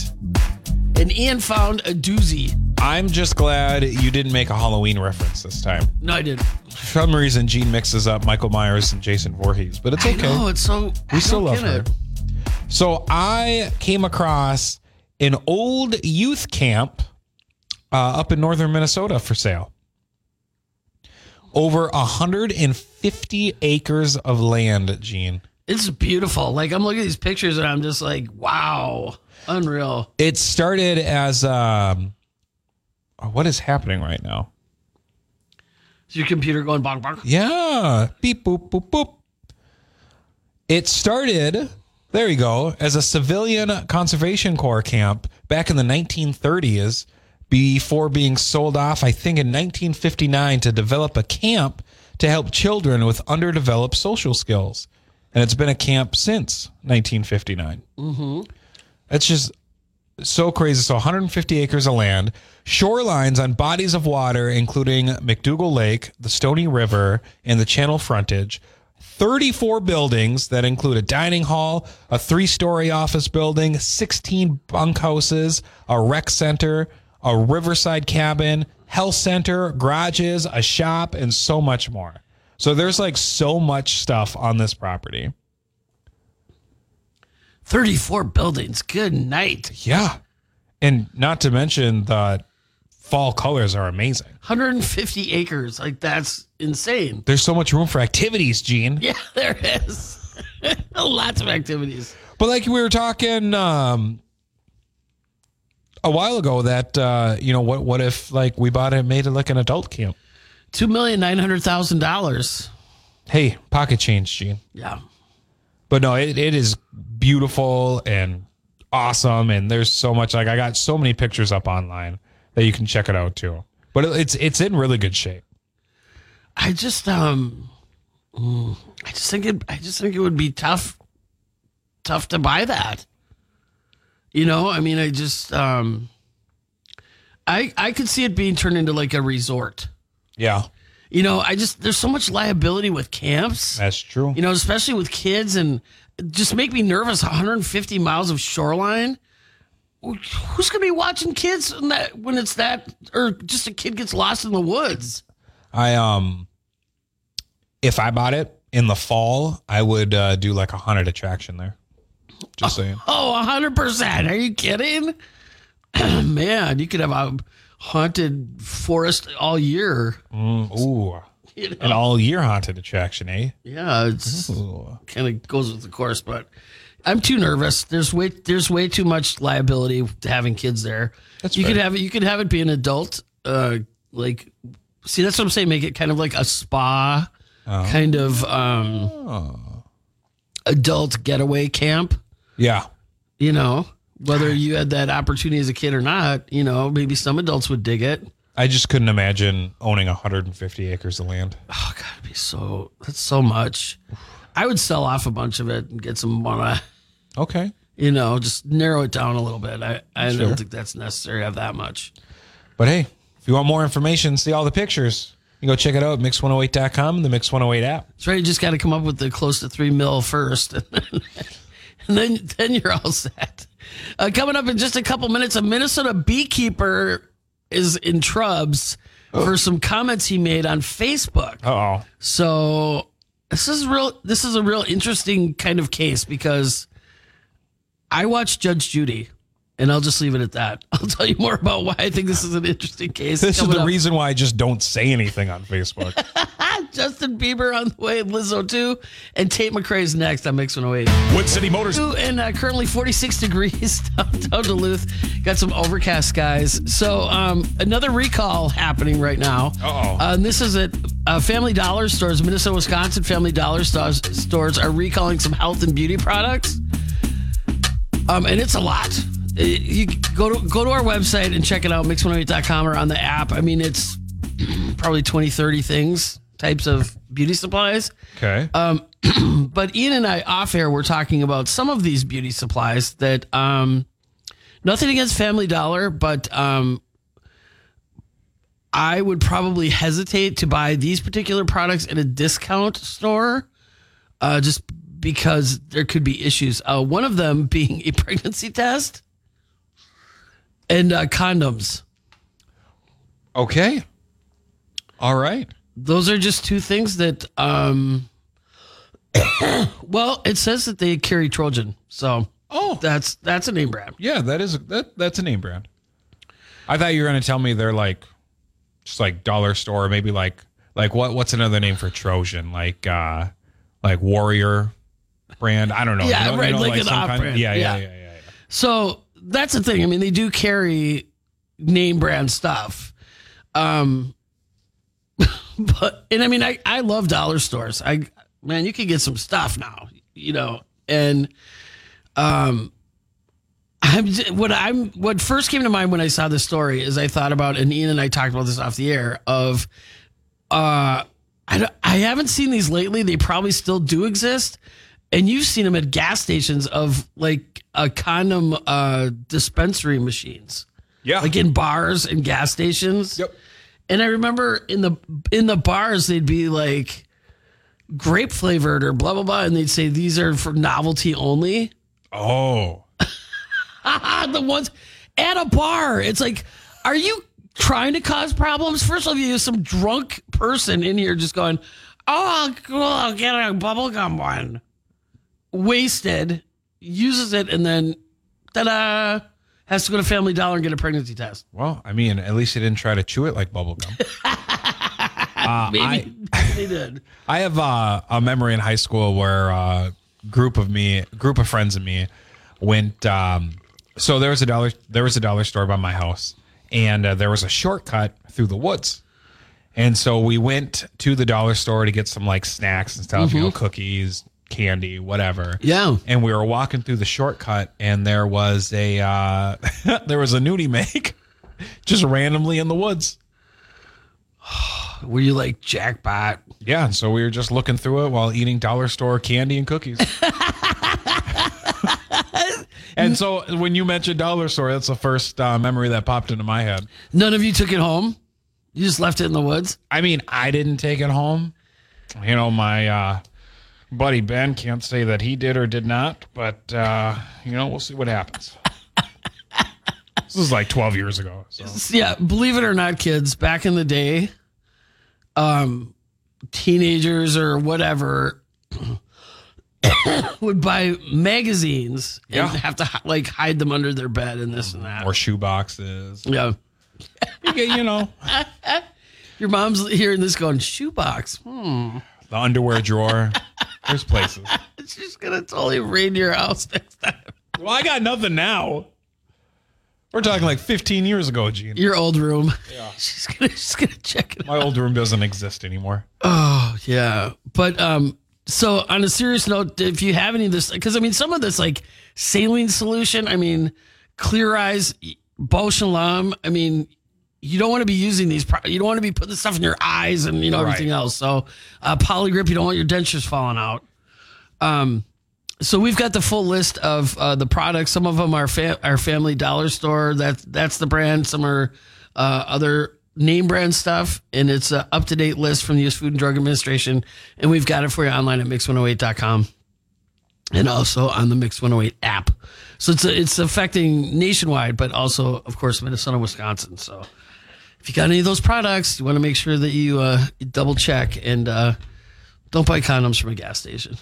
And Ian found a doozy.
I'm just glad you didn't make a Halloween reference this time.
No, I didn't.
For some reason, Gene mixes up Michael Myers and Jason Voorhees, but it's
I
okay.
know, it's so. I
we still
don't
love her.
it.
So I came across an old youth camp uh, up in northern Minnesota for sale. Over 150 acres of land, Gene.
It's beautiful. Like, I'm looking at these pictures and I'm just like, wow, unreal.
It started as um, oh, what is happening right now?
Is your computer going bonk bonk?
Yeah. Beep boop boop boop. It started, there you go, as a civilian conservation corps camp back in the 1930s before being sold off, I think, in 1959 to develop a camp to help children with underdeveloped social skills. And it's been a camp since 1959. Mm-hmm. That's just so crazy. So 150 acres of land, shorelines on bodies of water, including McDougal Lake, the Stony River, and the channel frontage. 34 buildings that include a dining hall, a three story office building, 16 bunkhouses, a rec center, a riverside cabin, health center, garages, a shop, and so much more. So there's like so much stuff on this property.
34 buildings. Good night.
Yeah. And not to mention the fall colors are amazing.
150 acres. Like, that's insane.
There's so much room for activities, Gene.
Yeah, there is. Lots of activities.
But like we were talking um a while ago that uh you know what what if like we bought it and made it like an adult camp?
Two million nine hundred thousand dollars.
Hey, pocket change, Gene.
Yeah.
But no, it, it is beautiful and awesome and there's so much like I got so many pictures up online that you can check it out too. But it's it's in really good shape.
I just um I just think it I just think it would be tough tough to buy that. You know, I mean I just um I I could see it being turned into like a resort.
Yeah.
You know, I just there's so much liability with camps.
That's true.
You know, especially with kids and just make me nervous 150 miles of shoreline. Who's going to be watching kids when, that, when it's that or just a kid gets lost in the woods?
I um if I bought it in the fall, I would uh, do like a haunted attraction there. Just saying.
Oh, hundred percent. Are you kidding? Man, you could have a haunted forest all year.
Ooh.
You know?
An all year haunted attraction, eh?
Yeah, it's kind of goes with the course, but I'm too nervous. There's way there's way too much liability to having kids there.
That's
you could have it. You could have it be an adult. Uh, like, see, that's what I'm saying. Make it kind of like a spa,
Oh.
kind of um, adult getaway camp.
Yeah.
You know, whether you had that opportunity as a kid or not. You know, maybe some adults would dig it.
I just couldn't imagine owning 150 acres of land.
Oh God, it'd be so that's so much. I would sell off a bunch of it and get some money.
Okay.
You know, just narrow it down a little bit. I, I
Sure.
don't think that's necessary to have that much.
But hey, if you want more information, see all the pictures, you can go check it out at mix108.com, the Mix 108 app.
That's right. You just got to come up with the close to three mil first, and then then you're all set. Uh, coming up in just a couple minutes, a Minnesota beekeeper is in trubs for some comments he made on Facebook.
Uh oh.
So this is real. This is a real interesting kind of case because I watched Judge Judy, and I'll just leave it at that. I'll tell you more about why I think this is an interesting case.
This is the
up.
reason why I just don't say anything on Facebook.
Justin Bieber on the way, Lizzo too, and Tate McRae's next on Mix 108.
Wood City Motors.
And uh, currently 46 degrees downtown Duluth. Got some overcast skies. So um, another recall happening right now.
Uh-oh.
Uh, and this is at uh, Family Dollar stores, Minnesota, Wisconsin. Family Dollar stores stores are recalling some health and beauty products. Um, and it's a lot. Uh, You go to go to our website and check it out, mix108.com or on the app. I mean, it's probably 20, 30 things, types of beauty supplies.
Okay.
Um, But Ian and I off air were talking about some of these beauty supplies that um nothing against Family Dollar, but um I would probably hesitate to buy these particular products in a discount store uh just because there could be issues. Uh one of them being a pregnancy test and uh condoms.
okay. All right.
those are just two things that um well it says that they carry trojan so
Oh,
that's that's a name brand
yeah. That is that. That's a name brand. I thought you were going to tell me they're like, just like dollar store, maybe like like what? What's another name for Trojan? Like uh, like Warrior brand. I don't know.
Yeah,
You know- you
right,
know,
like an
some kind-
off-brand.
Yeah, yeah,
Yeah.
yeah, yeah, yeah.
so that's the thing i mean they do carry name brand stuff um but and i mean i i love dollar stores i man you can get some stuff now you know and um I'm what I'm what first came to mind when I saw this story is I thought about and Ian and I talked about this off the air of uh I don't- I haven't seen these lately they probably still do exist and you've seen them at gas stations of like a condom uh dispensary machines
Yeah.
like in bars and gas stations
Yep.
and I remember in the in the bars they'd be like grape flavored or blah blah blah and they'd say these are for novelty only
oh.
The ones at a bar. It's like, are you trying to cause problems? First of all, you some drunk person in here just going, "Oh, cool, I'll get a bubblegum one." Wasted, uses it, and then ta-da, has to go to Family Dollar and get a pregnancy test.
Well, I mean, at least he didn't try to chew it like bubblegum.
Maybe they did.
I have uh, a memory in high school where a group of me, group of friends and me, went. Um, so there was a dollar, there was a dollar store by my house, and uh, there was a shortcut through the woods, and so we went to the dollar store to get some like snacks and stuff, you know, cookies, candy, whatever.
Yeah.
And we were walking through the shortcut, and there was a uh, there was a nudie make, just randomly in the woods.
Were you like jackpot?
Yeah, so we were just looking through it while eating dollar store candy and cookies. and so when you mentioned dollar store, that's the first uh, memory that popped into my head.
None of you took it home. You just left it in the woods.
I mean, I didn't take it home. You know, my uh, buddy Ben can't say that he did or did not, but uh, you know, we'll see what happens. this is like 12 years ago. So.
yeah, believe it or not, kids, back in the day, um, teenagers or whatever would buy magazines and
Yeah.
have to like hide them under their bed and this and that.
Or shoe boxes.
yeah.
You know,
Your mom's hearing this going, shoebox. Hmm.
the underwear drawer. There's places.
She's going to totally raid your house next time.
Well, I got nothing now. We're talking like 15 years ago, Gene.
Your old room. Yeah. She's going to she's gonna check it
My old room doesn't exist anymore.
Oh yeah, but um, so on a serious note, if you have any of this, because I mean, some of this like saline solution, I mean, Clear Eyes, Bausch and Lomb, I mean, you don't want to be using these. You don't want to be putting stuff in your eyes and you know everything
Right.
else. So uh, Poligrip, you don't want your dentures falling out. Um, so we've got the full list of uh, the products. Some of them are fa- our Family Dollar Store. That's that's the brand. Some are uh, other name brand stuff, and it's an up to date list from the U.S. Food and Drug Administration. And we've got it for you online at mix108.com and also on the Mix 108 app. So it's it's affecting nationwide, but also, of course, Minnesota, Wisconsin. So if you got any of those products, you want to make sure that you, uh, you double check and uh, don't buy condoms from a gas station.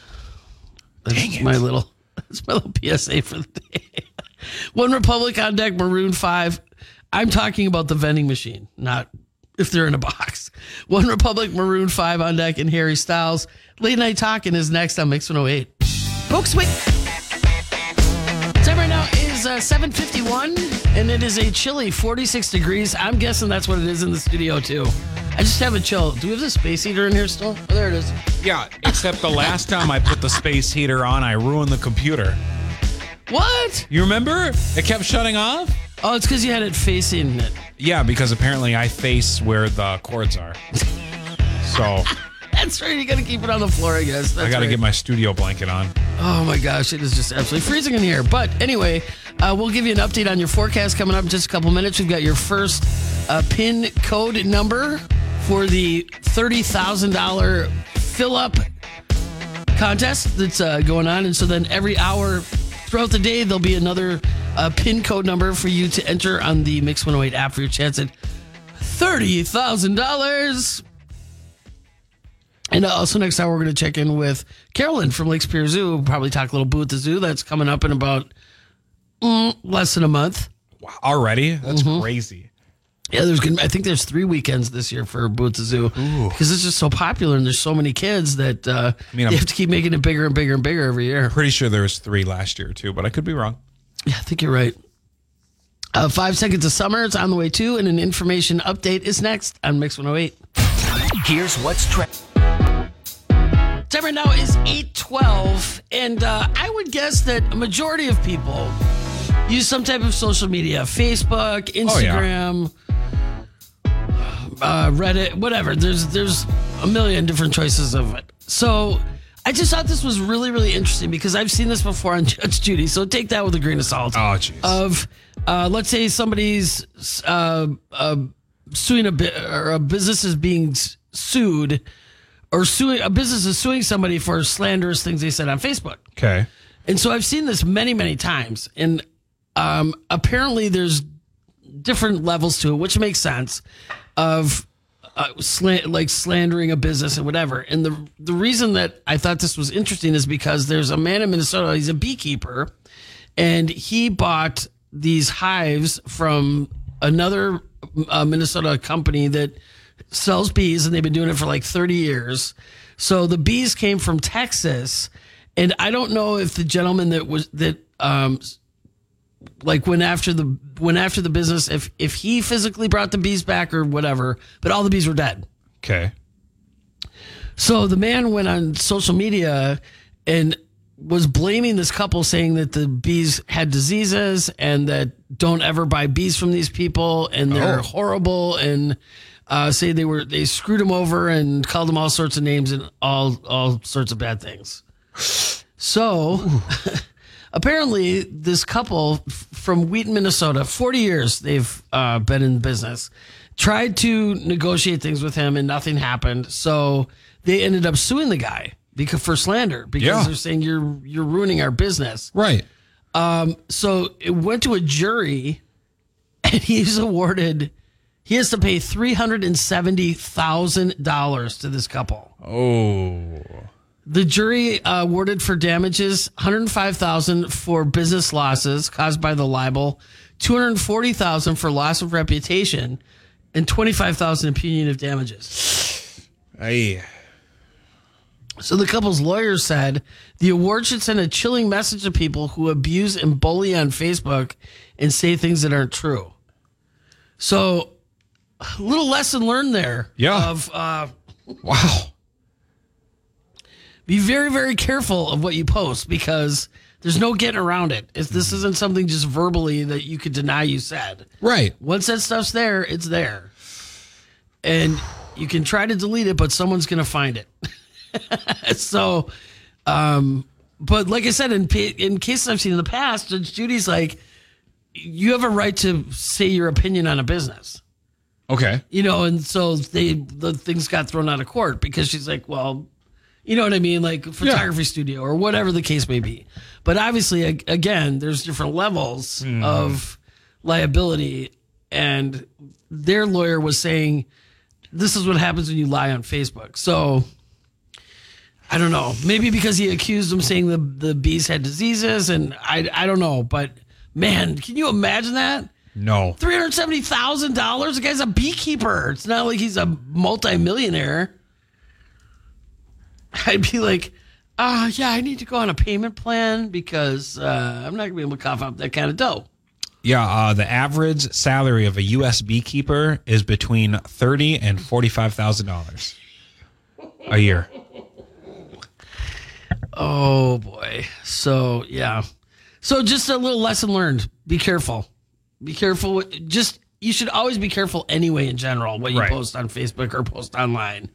That's my little that's my little PSA for the day. One Republic on deck, Maroon Five. I'm talking about the vending machine, not if they're in a box. One Republic, Maroon 5 on deck, and Harry Styles. Late Night Talking is next on Mix 108. Folks, wait. Is uh, 751, and it is a chilly 46 degrees. I'm guessing that's what it is in the studio, too. I just have a chill. Do we have the space heater in here still? Oh, there it is.
Yeah, except the last time I put the space heater on, I ruined the computer.
What?
You remember? It kept shutting off?
Oh, it's because you had it facing it.
Yeah, because apparently I face where the cords are. So
That's right. You got to keep it on the floor, I guess. That's
I got to
right.
get my studio blanket on.
Oh my gosh, it is just absolutely freezing in here. But anyway, uh, we'll give you an update on your forecast coming up in just a couple minutes. We've got your first uh, pin code number for the $30,000 fill up contest that's uh, going on. And so then every hour throughout the day, there'll be another uh, pin code number for you to enter on the Mix 108 app for your chance at $30,000. And uh, also next hour, we're going to check in with Carolyn from Lake Superior Zoo. We'll probably talk a little boo at the zoo. That's coming up in about mm, less than a month.
Wow, already? That's
Mm-hmm.
crazy.
Yeah, there's gonna. I think there's three weekends this year for Boo at the Zoo because it's just so popular and there's so many kids that uh,
mean,
they
I'm-
have to keep making it bigger and bigger and bigger every year.
Pretty sure there was three last year too, but I could be wrong.
Yeah, I think you're right. Uh, five seconds of summer. It's on the way too, and an information update is next on Mix 108.
Here's what's trending.
Time right now is 812, and uh, I would guess that a majority of people use some type of social media Facebook,
Oh, yeah.
Instagram, uh, Reddit, whatever. There's there's a million different choices of it. So I just thought this was really, really interesting because I've seen this before on Judge Judy. So take that with a grain of salt.
Oh, jeez.
Of, uh, let's say somebody's uh, uh, suing a bit, or a business is being sued, or suing a business is suing somebody for slanderous things they said on Facebook.
Okay.
And so I've seen this many, many times. And um, apparently there's different levels to it, which makes sense of uh, slan- like slandering a business and whatever. And the the reason that I thought this was interesting is because there's a man in Minnesota. He's a beekeeper, and he bought these hives from another uh, Minnesota company that sells bees, and they've been doing it for like 30 years. So the bees came from Texas, and I don't know if the gentleman that was that um, like went after the went after the business if if he physically brought the bees back or whatever, but all the bees were dead.
Okay.
So the man went on social media and was blaming this couple, saying that the bees had diseases and that don't ever buy bees from these people and they're
Oh.
horrible and uh, say they were they screwed him over and called him all sorts of names and all all sorts of bad things. So apparently, this couple from Wheaton, Minnesota, 40 years they've uh, been in business, tried to negotiate things with him and nothing happened. So they ended up suing the guy because for slander because
Yeah.
they're saying you're you're ruining our business.
Right.
Um, So it went to a jury, and he's awarded. He has to pay three hundred and seventy thousand dollars to this couple.
Oh.
The jury uh, awarded for damages 105,000 for business losses caused by the libel, 240,000 for loss of reputation, and 25,000 in punitive damages.
Aye.
So the couple's lawyers said the award should send a chilling message to people who abuse and bully on Facebook and say things that aren't true. So, little lesson learned there.
Yeah.
Of uh,
Wow.
be very very careful of what you post because there's no getting around it if this isn't something just verbally that you could deny you said
Right.
once that stuff's there it's there and you can try to delete it but someone's gonna find it so um but like i said in in cases i've seen in the past judge judy's like you have a right to say your opinion on a business
Okay.
you know, and so they the things got thrown out of court because she's like, well, you know what I mean, like photography studio or whatever the case may be. But obviously, again, there's different levels hmm. of liability, and their lawyer was saying this is what happens when you lie on Facebook. So. I don't know. Maybe because he accused them saying the the bees had diseases, and I I don't know. But man, can you imagine that?
No.
Three hundred seventy thousand dollars. The guy's a beekeeper. It's not like he's a multimillionaire. I'd be like, ah, yeah, I need to go on a payment plan because uh, I'm not gonna be able to cough up that kind of dough.
Yeah, uh, the average salary of a U.S. beekeeper is between thirty and forty-five thousand dollars a year.
Oh boy. So yeah. So just a little lesson learned. Be careful. Be careful. with- Just you should always be careful anyway in general what you
Right.
post on Facebook or post online.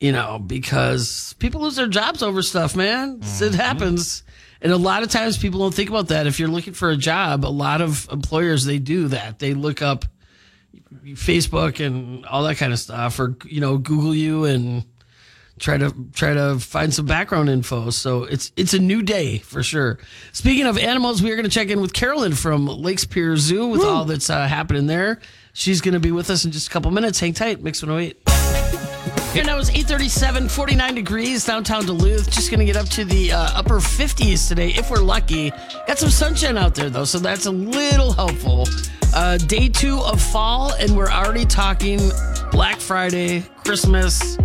You know, because people lose their jobs over stuff, man. It mm-hmm. happens. And a lot of times people don't think about that. If you're looking for a job, a lot of employers they do that. They look up Facebook and all that kind of stuff or you know, Google you and try to try to find some background info. So it's it's a new day for sure. Speaking of animals, we are going to check in with Carolyn from Lake Superior Zoo with all that's uh, happening there. She's going to be with us in just a couple minutes. Hang tight, Mix 108. Here now is 837, 49 degrees downtown Duluth. Just going to get up to the uh, upper 50s today if we're lucky. Got some sunshine out there though, so that's a little helpful. Uh, day two of fall, and we're already talking Black Friday, Christmas,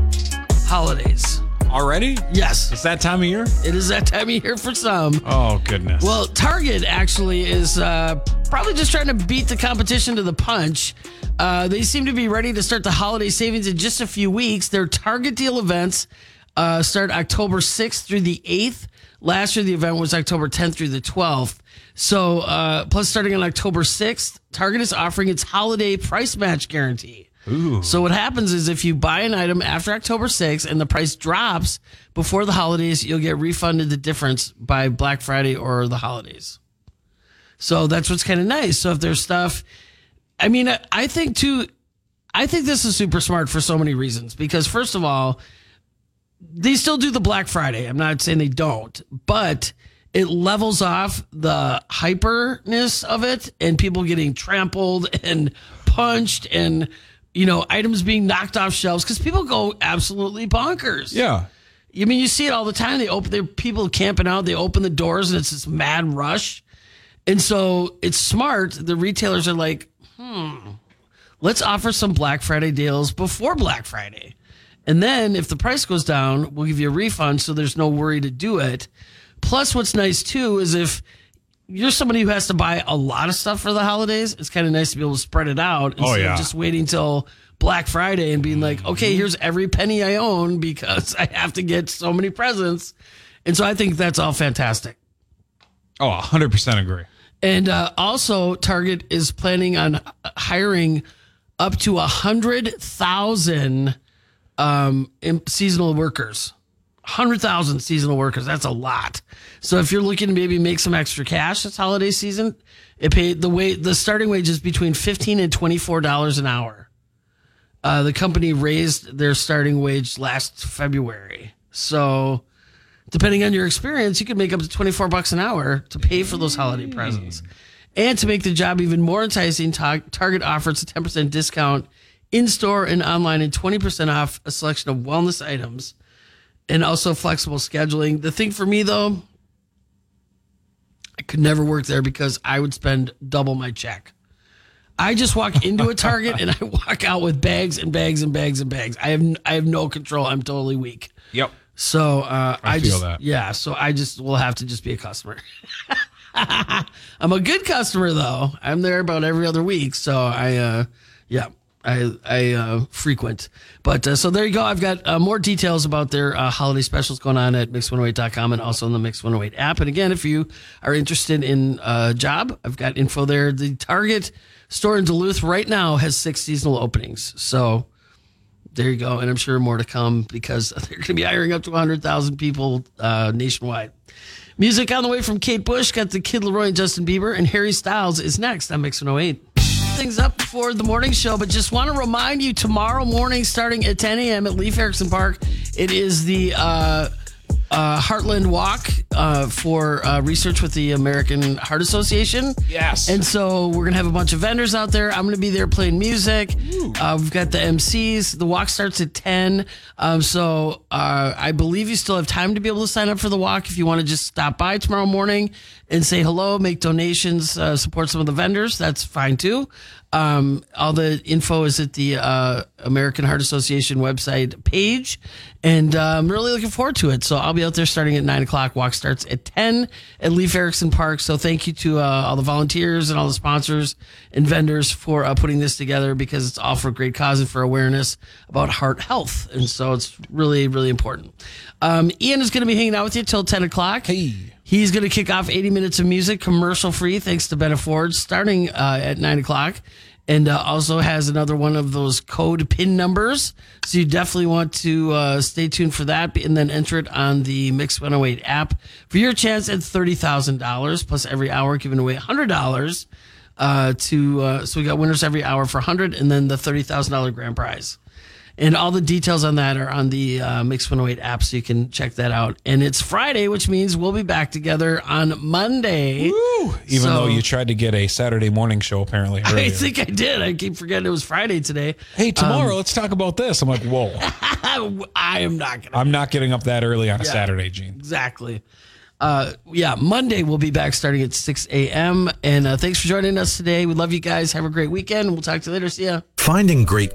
holidays.
Already?
Yes,
It's that time of year?
it is that time of year for some.
Oh goodness.
Well, Target actually is uh, probably just trying to beat the competition to the punch. Uh, they seem to be ready to start the holiday savings in just a few weeks. Their Target deal events uh, start October 6th through the 8th. Last year, the event was October 10th through the 12th. So, uh, plus, starting on October 6th, Target is offering its holiday price match guarantee. So what happens is if you buy an item after October 6th and the price drops before the holidays, you'll get refunded the difference by Black Friday or the holidays. So that's what's kind of nice. So if there's stuff, I mean, I think too, I think this is super smart for so many reasons. Because first of all, they still do the Black Friday. I'm not saying they don't, but it levels off the hyperness of it and people getting trampled and punched and you know items being knocked off shelves because people go absolutely bonkers.
yeah.
I mean, you see it all the time. They open, there people camping out. They open the doors, and it's this mad rush. And so it's smart. The retailers are like, hmm, let's offer some Black Friday deals before Black Friday, and then if the price goes down, we'll give you a refund. So there's no worry to do it. Plus, what's nice too is if you're somebody who has to buy a lot of stuff for the holidays, it's kind of nice to be able to spread it out instead
yeah.
of just waiting till Black Friday and being like, okay, here's every penny I own because I have to get so many presents. And so I think that's all fantastic.
Oh, 100% agree.
And uh, also, Target is planning on hiring up to hundred thousand um, seasonal workers. Hundred thousand seasonal workers. That's a lot. So if you're looking to maybe make some extra cash this holiday season, it paid the way the starting wage is between fifteen and twenty four dollars an hour. Uh, the company raised their starting wage last February. So depending on your experience, you could make up to 24 bucks an hour to pay for those holiday presents. And to make the job even more enticing, Target offers a 10% discount in store and online and 20% off a selection of wellness items and also flexible scheduling. The thing for me though, I could never work there because I would spend double my check. I just walk into a Target and I walk out with bags and bags and bags and bags. I have I have no control. I'm totally weak.
Yep.
So uh, I,
feel
just
that.
yeah. So I just will have to just be a customer. I'm a good customer though. I'm there about every other week. So I uh, yeah. I I uh, frequent, but uh, so there you go. I've got uh, more details about their uh, holiday specials going on at mix108.com and also on the Mix 108 app. And again, if you are interested in a job, I've got info there. The Target store in Duluth right now has six seasonal openings. So there you go. And I'm sure more to come because they're going to be hiring up to 100,000 people uh, nationwide. Music on the way from Kate Bush. Got the Kid LAROI and Justin Bieber. And Harry Styles is next on Mix 108. Things up for the morning show, but just want to remind you tomorrow morning, starting at 10 a.m. at Leif Erikson Park, it is the uh, uh, Heartland Walk uh, for uh, research with the American Heart Association.
Yes.
And so we're going to have a bunch of vendors out there. I'm going to be there playing music. Uh, we've got the MCs. The walk starts at 10. Um, so uh, I believe you still have time to be able to sign up for the walk if you want to just stop by tomorrow morning and say hello, make donations, uh, support some of the vendors. That's fine too. Um, all the info is at the uh, American Heart Association website page, and uh, I'm really looking forward to it. So I'll be out there starting at nine o'clock. Walk starts at ten at Leif Erikson Park. So thank you to uh, all the volunteers and all the sponsors and vendors for uh, putting this together because it's all for great cause and for awareness about heart health, and so it's really really important. Um, Ian is going to be hanging out with you till ten o'clock.
Hey.
He's going to kick off 80 minutes of music, commercial free, thanks to Ben Ford, starting uh, at 9 o'clock. And uh, also has another one of those code PIN numbers. So you definitely want to uh, stay tuned for that and then enter it on the Mix 108 app for your chance at $30,000 plus every hour giving away $100 uh, to. Uh, so we got winners every hour for 100 and then the $30,000 grand prize. And all the details on that are on the uh, Mix 108 app, so you can check that out. And it's Friday, which means we'll be back together on Monday.
Woo! Even
So-
though you tried to get a Saturday morning show, apparently.
I think I did. I keep forgetting it was Friday today.
hey, tomorrow let's talk about this. I'm like, whoa!
I am not going to.
I'm not getting up that early on a Saturday, Gene.
Exactly. Uh, yeah, Monday we'll be back starting at 6 a.m. And uh, thanks for joining us today. We love you guys. Have a great weekend. We'll talk to you later. See ya.
Finding great